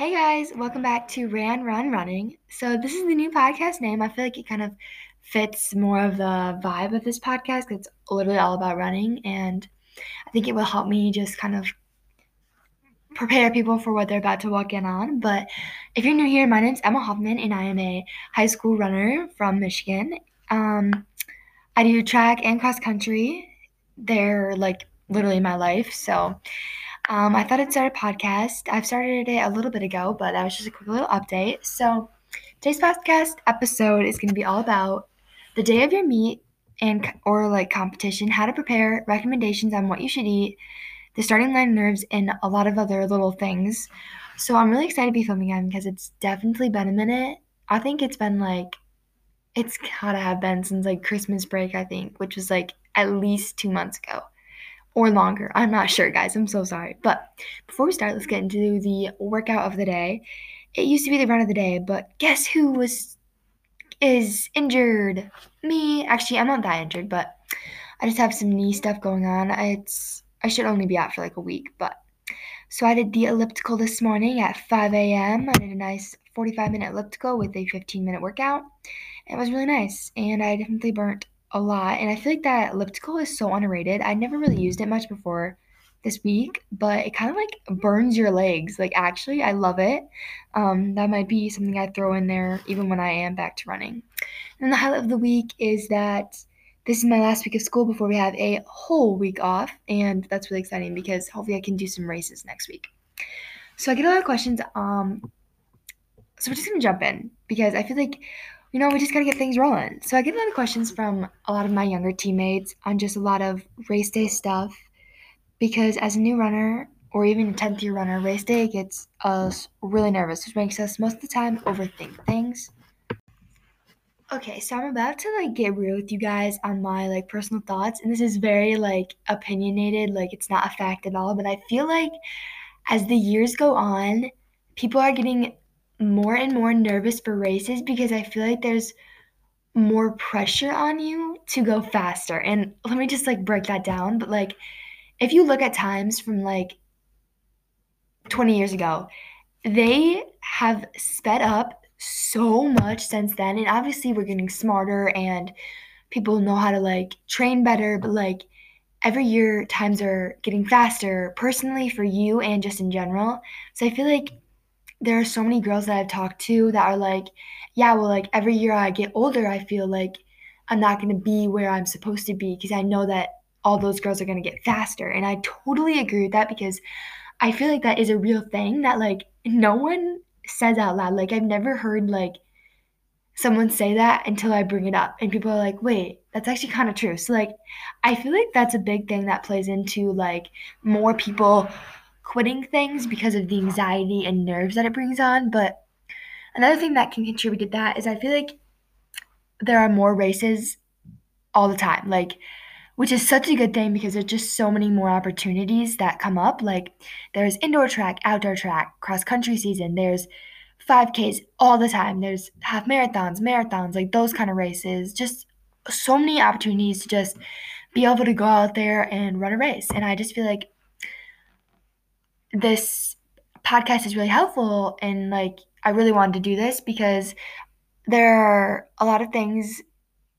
Hey guys, welcome back to Ran Run Running. So, this is the new podcast name. I feel like it kind of fits more of the vibe of this podcast. It's literally all about running, and I think it will help me just kind of prepare people for what they're about to walk in on. But if you're new here, my name's Emma Hoffman, and I am a high school runner from Michigan. Um, I do track and cross country. They're like literally my life. So, um, I thought I'd start a podcast. I've started it a little bit ago, but that was just a quick little update. So, today's podcast episode is going to be all about the day of your meet and or like competition, how to prepare, recommendations on what you should eat, the starting line nerves, and a lot of other little things. So, I'm really excited to be filming again because it's definitely been a minute. I think it's been like it's gotta have been since like Christmas break, I think, which was like at least two months ago or longer. I'm not sure, guys. I'm so sorry. But before we start, let's get into the workout of the day. It used to be the run of the day, but guess who was is injured? Me. Actually, I'm not that injured, but I just have some knee stuff going on. It's I should only be out for like a week, but so I did the elliptical this morning at 5 a.m. I did a nice 45 minute elliptical with a 15 minute workout. It was really nice, and I definitely burnt a lot. And I feel like that elliptical is so underrated. I never really used it much before this week, but it kind of like burns your legs. Like actually, I love it. Um, that might be something I throw in there even when I am back to running. And the highlight of the week is that this is my last week of school before we have a whole week off, and that's really exciting because hopefully I can do some races next week. So I get a lot of questions. Um, so we're just gonna jump in because I feel like you know, we just got to get things rolling. So I get a lot of questions from a lot of my younger teammates on just a lot of race day stuff because as a new runner or even a 10th year runner, race day gets us really nervous, which makes us most of the time overthink things. Okay, so I'm about to like get real with you guys on my like personal thoughts, and this is very like opinionated, like it's not a fact at all, but I feel like as the years go on, people are getting more and more nervous for races because I feel like there's more pressure on you to go faster. And let me just like break that down. But like, if you look at times from like 20 years ago, they have sped up so much since then. And obviously, we're getting smarter and people know how to like train better. But like, every year, times are getting faster personally for you and just in general. So I feel like there are so many girls that I've talked to that are like, yeah, well, like every year I get older, I feel like I'm not going to be where I'm supposed to be because I know that all those girls are going to get faster. And I totally agree with that because I feel like that is a real thing that like no one says out loud. Like I've never heard like someone say that until I bring it up and people are like, "Wait, that's actually kind of true." So like I feel like that's a big thing that plays into like more people quitting things because of the anxiety and nerves that it brings on. But another thing that can contribute to that is I feel like there are more races all the time. Like, which is such a good thing because there's just so many more opportunities that come up. Like, there's indoor track, outdoor track, cross country season, there's 5Ks all the time, there's half marathons, marathons, like those kind of races. Just so many opportunities to just be able to go out there and run a race. And I just feel like this podcast is really helpful and like I really wanted to do this because there are a lot of things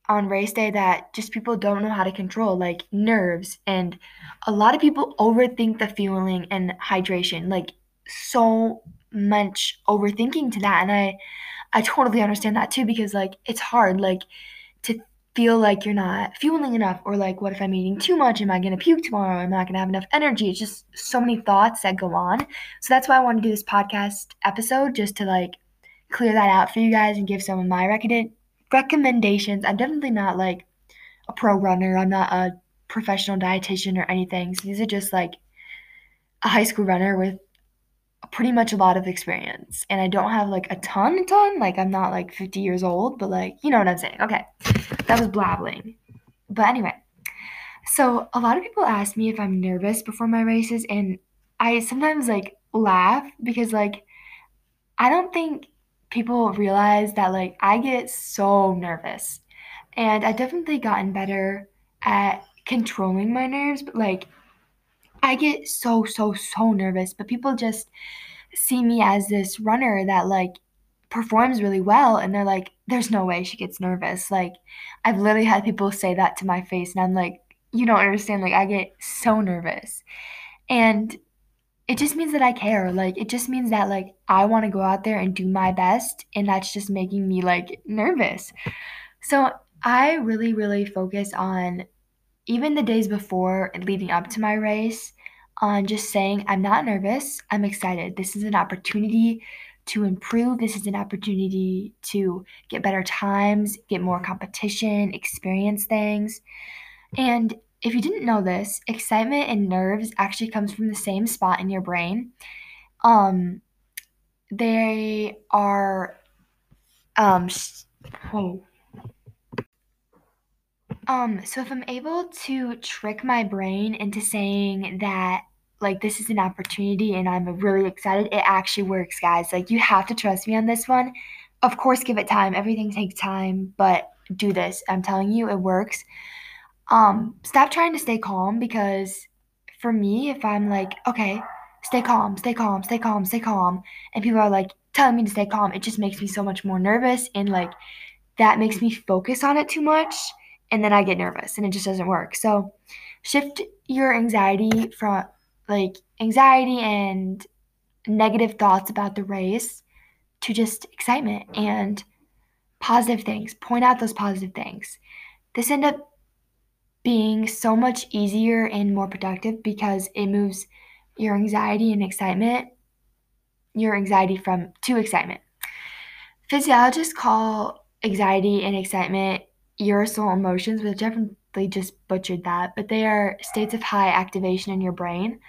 on race day that just people don't know how to control like nerves and a lot of people overthink the fueling and hydration like so much overthinking to that. And I I totally understand that too because like it's hard like to feel like you're not fueling enough or like what if i'm eating too much? Am i going to puke tomorrow? I'm not going to have enough energy? It's just so many thoughts that go on. So that's why i want to do this podcast episode just to like clear that out for you guys and give some of my recommend- recommendations. I'm definitely not like a pro runner. I'm not a professional dietitian or anything. So these are just like a high school runner with pretty much a lot of experience and I don't have like a ton, a ton. Like I'm not like 50 years old, but like, you know what I'm saying. Okay. That was blabbling. But anyway, so a lot of people ask me if I'm nervous before my races and I sometimes like laugh because like I don't think people realize that like I get so nervous. And I've definitely gotten better at controlling my nerves, but like I get so, so, so nervous, but people just see me as this runner that like performs really well and they're like there's no way she gets nervous. Like i've literally had people say that to my face and i'm like you don't understand like i get so nervous. And it just means that i care. Like it just means that like i want to go out there and do my best and that's just making me like nervous. So i really really focus on even the days before and leading up to my race on just saying i'm not nervous i'm excited this is an opportunity to improve. This is an opportunity to get better times, get more competition, experience things. And if you didn't know this, excitement and nerves actually comes from the same spot in your brain. Um, they are um oh. Um, so if I'm able to trick my brain into saying that like this is an opportunity and I'm really excited. It actually works, guys. Like you have to trust me on this one. Of course, give it time. Everything takes time, but do this. I'm telling you, it works. Um, stop trying to stay calm because for me, if I'm like, okay, stay calm, stay calm, stay calm, stay calm, and people are like telling me to stay calm, it just makes me so much more nervous and like that makes me focus on it too much and then I get nervous and it just doesn't work. So shift your anxiety from like anxiety and negative thoughts about the race to just excitement and positive things. Point out those positive things. This end up being so much easier and more productive because it moves your anxiety and excitement, your anxiety from to excitement. Physiologists call anxiety and excitement urusal emotions, which definitely just butchered that, but they are states of high activation in your brain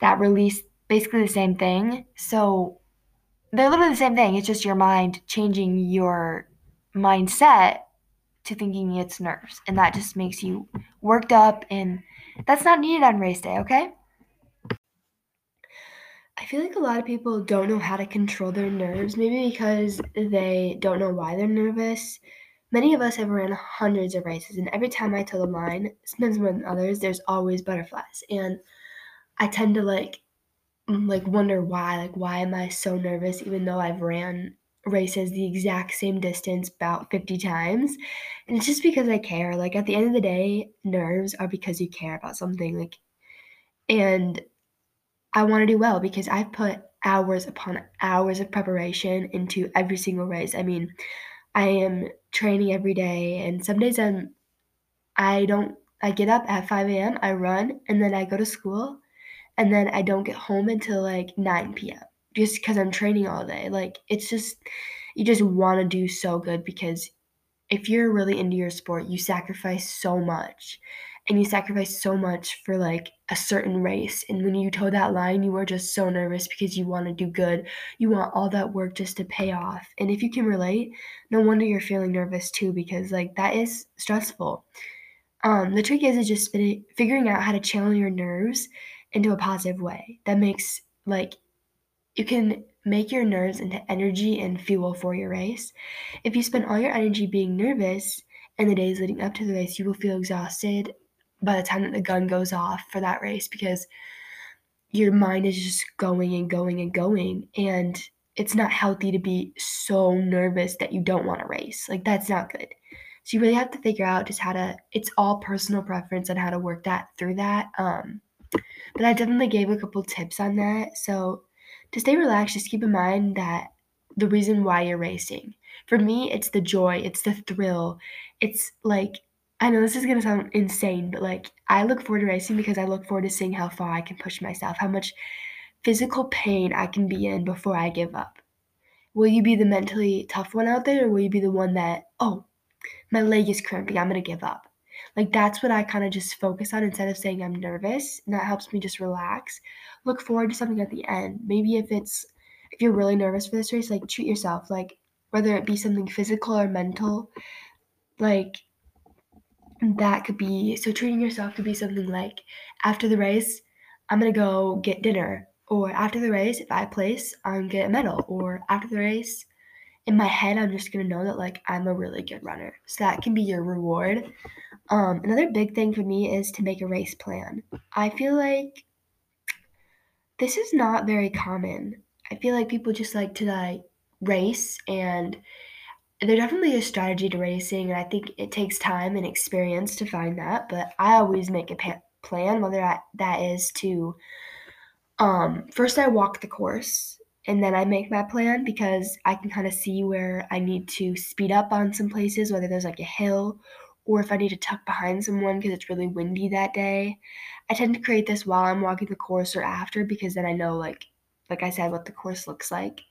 that release basically the same thing. So they're literally the same thing. It's just your mind changing your mindset to thinking it's nerves. And that just makes you worked up, and that's not needed on race day, okay? I feel like a lot of people don't know how to control their nerves, maybe because they don't know why they're nervous. Many of us have ran hundreds of races, and every time I tell a line, sometimes more than others, there's always butterflies. And I tend to like like wonder why, like why am I so nervous even though I've ran races the exact same distance about 50 times. And it's just because I care. Like at the end of the day, nerves are because you care about something like and I want to do well because I've put hours upon hours of preparation into every single race. I mean, I am training every day and some days I'm I don't I get up at 5 a.m., I run, and then I go to school, and then I don't get home until like 9 p.m. just because I'm training all day. Like, it's just, you just want to do so good because if you're really into your sport, you sacrifice so much. And you sacrifice so much for like a certain race. And when you toe that line, you are just so nervous because you want to do good. You want all that work just to pay off. And if you can relate, no wonder you're feeling nervous too because like that is stressful. Um, the trick is, is just figuring out how to channel your nerves into a positive way that makes like you can make your nerves into energy and fuel for your race. If you spend all your energy being nervous in the days leading up to the race, you will feel exhausted by the time that the gun goes off for that race because your mind is just going and going and going and it's not healthy to be so nervous that you don't want to race. Like that's not good. So you really have to figure out just how to it's all personal preference on how to work that through that. Um but I definitely gave a couple tips on that. So to stay relaxed, just keep in mind that the reason why you're racing. For me, it's the joy, it's the thrill. It's like I know this is gonna sound insane, but like I look forward to racing because I look forward to seeing how far I can push myself, how much physical pain I can be in before I give up. Will you be the mentally tough one out there, or will you be the one that, oh, my leg is cramping, I'm gonna give up? Like that's what I kind of just focus on instead of saying I'm nervous. And that helps me just relax. Look forward to something at the end. Maybe if it's if you're really nervous for this race, like treat yourself. Like whether it be something physical or mental, like that could be so treating yourself could be something like after the race, I'm gonna go get dinner. Or after the race, if I place, I'm gonna get a medal. Or after the race, in my head, I'm just gonna know that like I'm a really good runner. So that can be your reward. Um, another big thing for me is to make a race plan. I feel like this is not very common. I feel like people just like to like race and there's definitely a strategy to racing and I think it takes time and experience to find that, but I always make a pa- plan whether that, that is to um first I walk the course and then I make my plan because I can kind of see where I need to speed up on some places, whether there's like a hill or if I need to tuck behind someone because it's really windy that day. I tend to create this while I'm walking the course or after because then I know like like I said what the course looks like.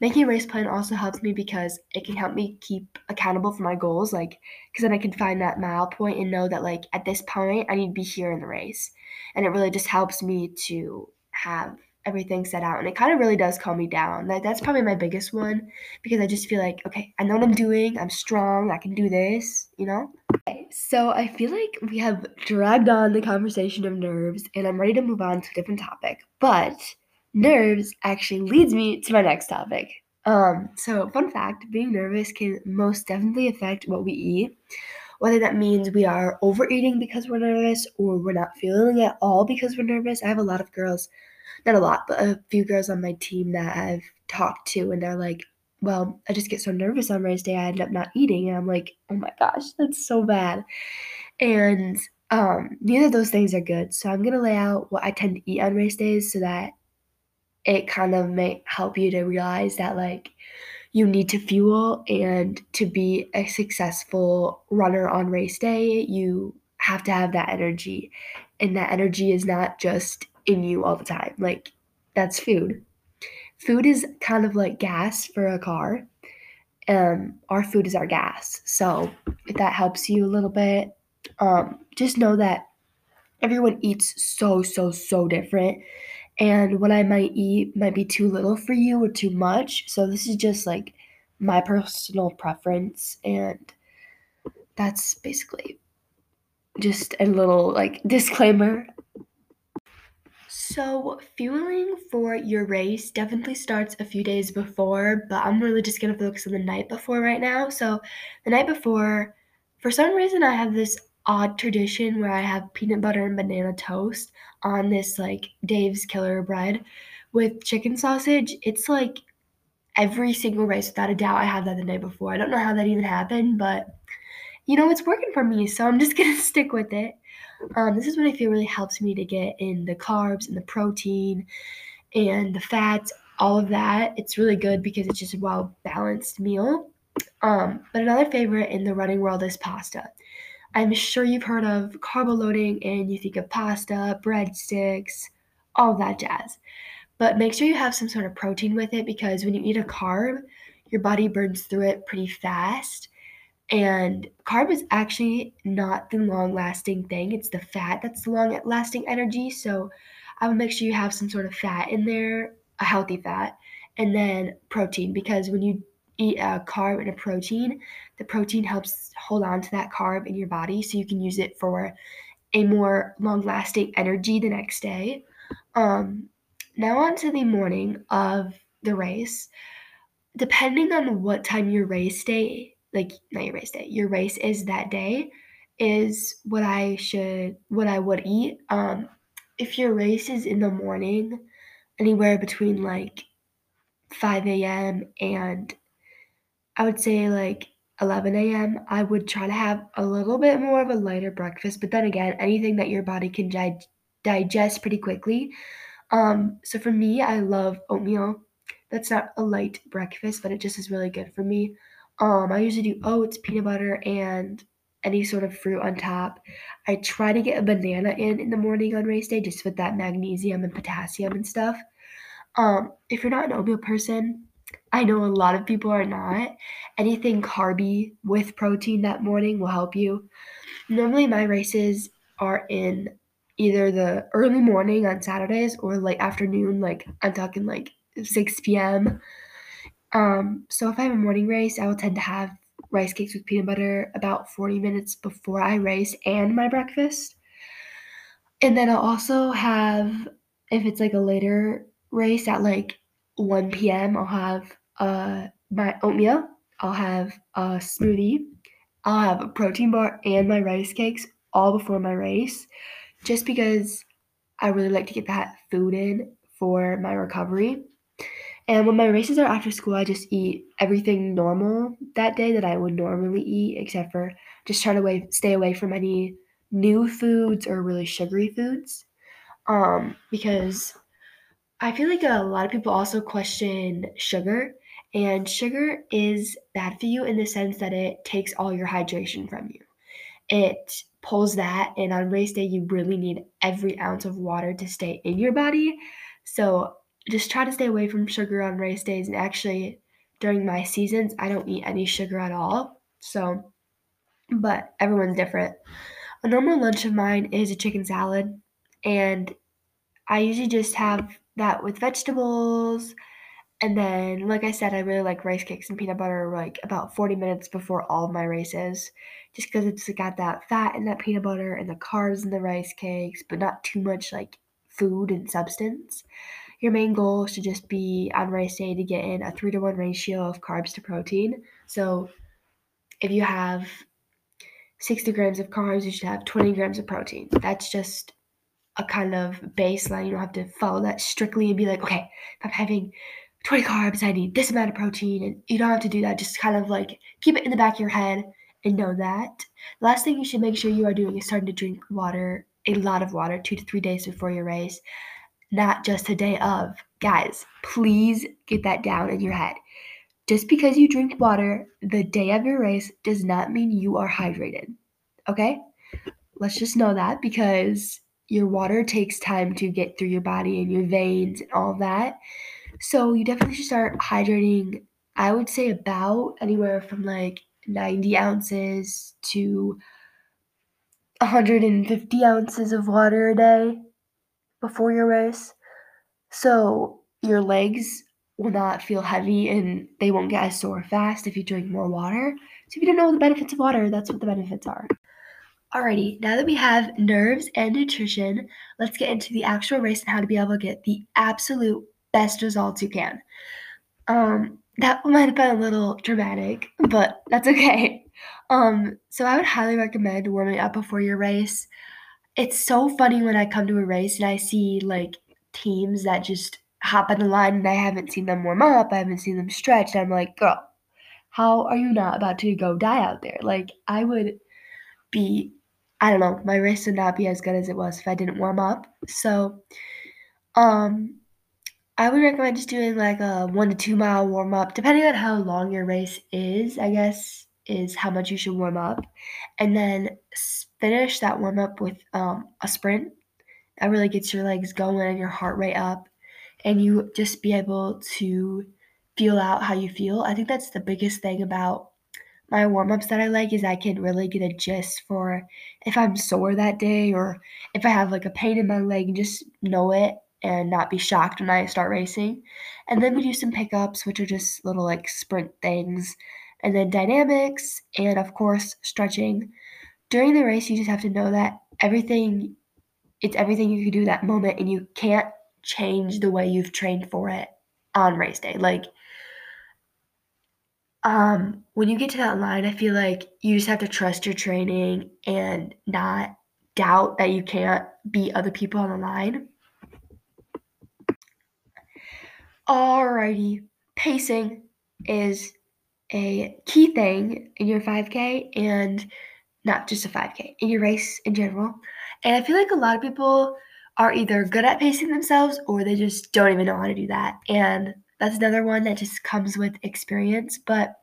Making a race plan also helps me because it can help me keep accountable for my goals like because then I can find that mile point and know that like at this point I need to be here in the race. And it really just helps me to have everything set out and it kind of really does calm me down. That that's probably my biggest one because I just feel like, okay, I know what I'm doing. I'm strong. I can do this, you know? Okay, so I feel like we have dragged on the conversation of nerves and I'm ready to move on to a different topic. But nerves actually leads me to my next topic. Um, so fun fact, being nervous can most definitely affect what we eat. Whether that means we are overeating because we're nervous or we're not feeling at all because we're nervous. I have a lot of girls not a lot, but a few girls on my team that I've talked to, and they're like, well, I just get so nervous on race day, I end up not eating. And I'm like, oh my gosh, that's so bad. And um, neither of those things are good. So I'm going to lay out what I tend to eat on race days so that it kind of may help you to realize that, like, you need to fuel and to be a successful runner on race day, you have to have that energy. And that energy is not just in you all the time. Like, that's food. Food is kind of like gas for a car. Um, our food is our gas. So, if that helps you a little bit, um, just know that everyone eats so, so, so different. And what I might eat might be too little for you or too much. So, this is just like my personal preference. And that's basically just a little like disclaimer so, fueling for your race definitely starts a few days before, but I'm really just going to focus on the night before right now. So, the night before, for some reason, I have this odd tradition where I have peanut butter and banana toast on this like Dave's Killer bread with chicken sausage. It's like every single race, without a doubt, I have that the night before. I don't know how that even happened, but you know, it's working for me, so I'm just to stick with it. Um, this is what I feel really helps me to get in the carbs and the protein and the fats, all of that. It's really good because it's just a well balanced meal. Um, but another favorite in the running world is pasta. I'm sure you've heard of carbo loading and you think of pasta, breadsticks, all that jazz. But make sure you have some sort of protein with it because when you eat a carb, your body burns through it pretty fast. And carb is actually not the long lasting thing, it's the fat that's the long lasting energy. So I would make sure you have some sort of fat in there, a healthy fat, and then protein because when you eat a carb and a protein, the protein helps hold on to that carb in your body so you can use it for a more long lasting energy the next day. Um, now, on to the morning of the race. Depending on what time your race day like not your race day, your race is that day is what I should what I would eat. Um if your race is in the morning, anywhere between like 5 a.m. and I would say like 11 a.m., I would try to have a little bit more of a lighter breakfast. But then again, anything that your body can di- digest pretty quickly. Um, so for me, I love oatmeal. That's not a light breakfast, but it just is really good for me. Um, I usually do oats, peanut butter, and any sort of fruit on top. I try to get a banana in in the morning on race day just with that magnesium and potassium and stuff. Um, if you're not an oatmeal person, I know a lot of people are not. Anything carby with protein that morning will help you. Normally, my races are in either the early morning on Saturdays or late afternoon, like I'm talking like 6 p.m. Um, so if I have a morning race, I will tend to have rice cakes with peanut butter about 40 minutes before I race and my breakfast. And then I'll also have, if it's like a later race at like 1 p.m., I'll have uh, my oatmeal, I'll have a smoothie, I'll have a protein bar and my rice cakes all before my race, just because I really like to get that food in for my recovery. And when my races are after school, I just eat everything normal that day that I would normally eat, except for just try to stay away from any new foods or really sugary foods. Um, because I feel like a lot of people also question sugar, and sugar is bad for you in the sense that it takes all your hydration from you. It pulls that, and on race day, you really need every ounce of water to stay in your body. So just try to stay away from sugar on race days. And actually, during my seasons, I don't eat any sugar at all. So, but everyone's different. A normal lunch of mine is a chicken salad, and I usually just have that with vegetables. And then, like I said, I really like rice cakes and peanut butter like about 40 minutes before all my races, just because it's got that fat in that peanut butter and the carbs in the rice cakes, but not too much like food and substance. Your main goal should just be on race day to get in a three to one ratio of carbs to protein. So if you have 60 grams of carbs, you should have 20 grams of protein. That's just a kind of baseline. You don't have to follow that strictly and be like, okay, if I'm having 20 carbs, I need this amount of protein. And you don't have to do that. Just kind of like keep it in the back of your head and know that. The last thing you should make sure you are doing is starting to drink water, a lot of water, two to three days before your race, not just a day of. Guys, please get that down in your head. Just because you drink water the day of your race does not mean you are hydrated. Okay? Let's just know that because your water takes time to get through your body and your veins and all that. So you definitely should start hydrating, I would say about anywhere from like 90 ounces to 150 ounces of water a day before your race. So your legs will not feel heavy and they won't get as sore fast if you drink more water. So if you don't know the benefits of water, that's what the benefits are. Alrighty, now that we have nerves and nutrition, let's get into the actual race and how to be able to get the absolute best results you can. Um, that might have been a little dramatic, but that's okay. Um, so I would highly recommend warming up before your race. It's so funny when I come to a race and I see like teams that just hop on the line and I haven't seen them warm up, I haven't seen them stretch, and I'm like, girl, how are you not about to go die out there? Like I would be I don't know, my race would not be as good as it was if I didn't warm up. So um I would recommend just doing like a one to two mile warm up, depending on how long your race is, I guess, is how much you should warm up. And then finish that warm up with um, a sprint. That really gets your legs going and your heart rate up. And you just be able to feel out how you feel. I think that's the biggest thing about my warm ups that I like is I can really get a gist for if I'm sore that day or if I have like a pain in my leg, and just know it and not be shocked when I start racing. And then we do some pickups, which are just little like sprint things, and then dynamics, and of course, stretching. During the race, you just have to know that everything, it's everything you can do that moment, and you can't change the way you've trained for it on race day. Like, um, when you get to that line, I feel like you just have to trust your training and not doubt that you can't beat other people on the line. Alrighty, pacing is a key thing in your 5K and not just a 5K, in your race in general. And I feel like a lot of people are either good at pacing themselves or they just don't even know how to do that. And that's another one that just comes with experience. But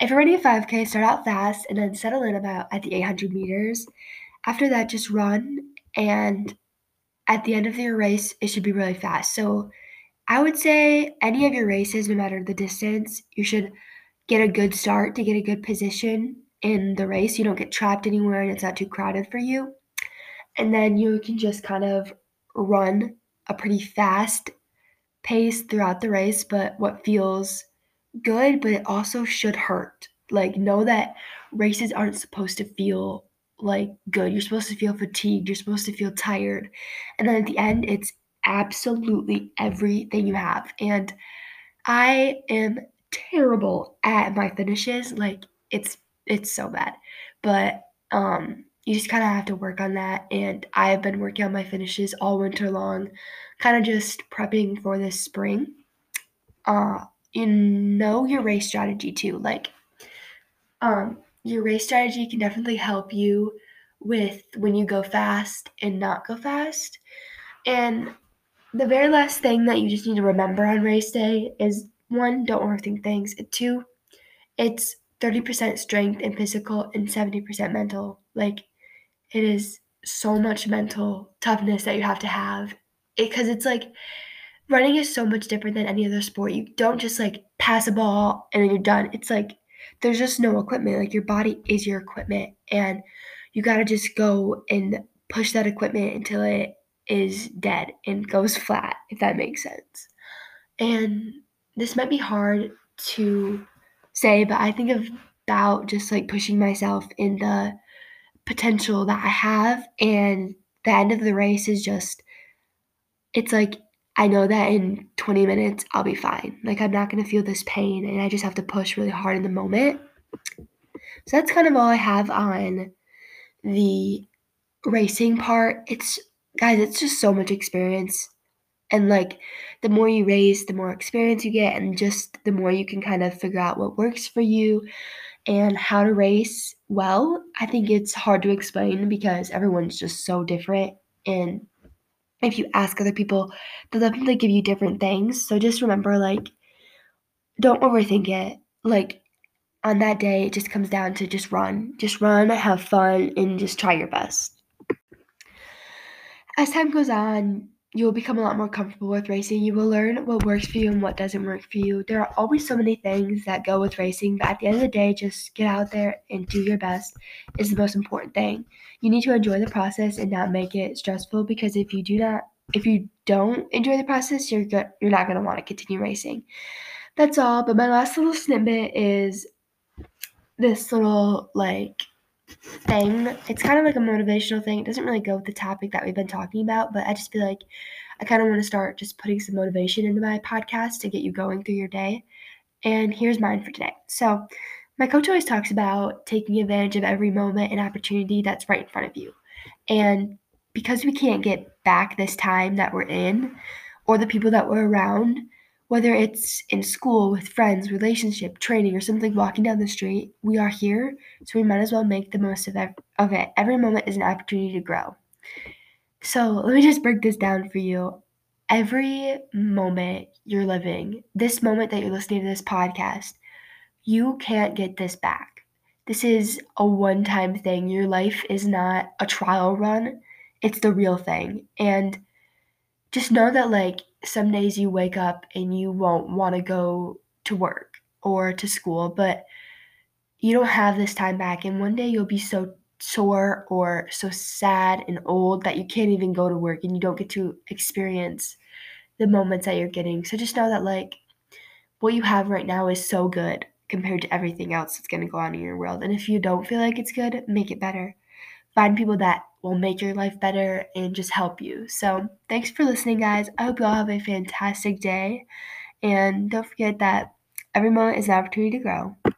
if you're running a 5K, start out fast and then settle in about at the 800 meters. After that, just run. And at the end of your race, it should be really fast. So I would say any of your races, no matter the distance, you should get a good start to get a good position in the race. You don't get trapped anywhere and it's not too crowded for you. And then you can just kind of run a pretty fast pace throughout the race, but what feels good, but it also should hurt. Like, know that races aren't supposed to feel like good. You're supposed to feel fatigued. You're supposed to feel tired. And then at the end, it's absolutely everything you have. And I am terrible at my finishes. Like it's it's so bad. But um you just kind of have to work on that and I've been working on my finishes all winter long, kind of just prepping for this spring. uh, you know your race strategy too. Like, um, your race strategy can definitely help you with when you go fast and not go fast. And the very last thing that you just need to remember on race day is one, don't overthink things. Two, it's 30% strength and physical and 70% mental. Like, it is so much mental toughness that you have to have. Because it, it's like, running is so much different than any other sport. You don't just like pass a ball and then you're done. It's like there's just no equipment. Like your body is your equipment and you got to just go and push that equipment until it is dead and goes flat, if that makes sense. And this might be hard to say, but I think about just like pushing myself in the potential that I have and the end of the race is just it's like I know that in 20 minutes I'll be fine. Like I'm not going to feel this pain and I just have to push really hard in the moment. So that's kind of all I have on the racing part. It's guys, it's just so much experience. And like the more you race, the more experience you get and just the more you can kind of figure out what works for you and how to race well. I think it's hard to explain because everyone's just so different and if you ask other people, they'll definitely give you different things. So just remember, like, don't overthink it. Like, on that day, it just comes down to just run. Just run, have fun, and just try your best. As time goes on, you will become a lot more comfortable with racing. You will learn what works for you and what doesn't work for you. There are always so many things that go with racing, but at the end of the day, just get out there and do your best is the most important thing. You need to enjoy the process and not make it stressful because if you do not if you don't enjoy the process, you're go- you're not going to want to continue racing. That's all, but my last little snippet is this little like thing. It's kind of like a motivational thing. It doesn't really go with the topic that we've been talking about, but I just feel like I kind of want to start just putting some motivation into my podcast to get you going through your day. And here's mine for today. So, my coach always talks about taking advantage of every moment and opportunity that's right in front of you. And because we can't get back this time that we're in or the people that we're around, whether it's in school, with friends, relationship, training, or simply walking down the street, we are here, so we might as well make the most of, ev- of it. Every moment is an opportunity to grow. So let me just break this down for you. Every moment you're living, this moment that you're listening to this podcast, you can't get this back. This is a one time thing. Your life is not a trial run, it's the real thing. And just know that, like, some days you wake up and you won't want to go to work or to school, but you don't have this time back. And one day you'll be so sore or so sad and old that you can't even go to work and you don't get to experience the moments that you're getting. So just know that, like, what you have right now is so good compared to everything else that's going to go on in your world. And if you don't feel like it's good, make it better. Find people that will make your life better and just help you. So, thanks for listening, guys. I hope you all have a fantastic day. And don't forget that every moment is an opportunity to grow.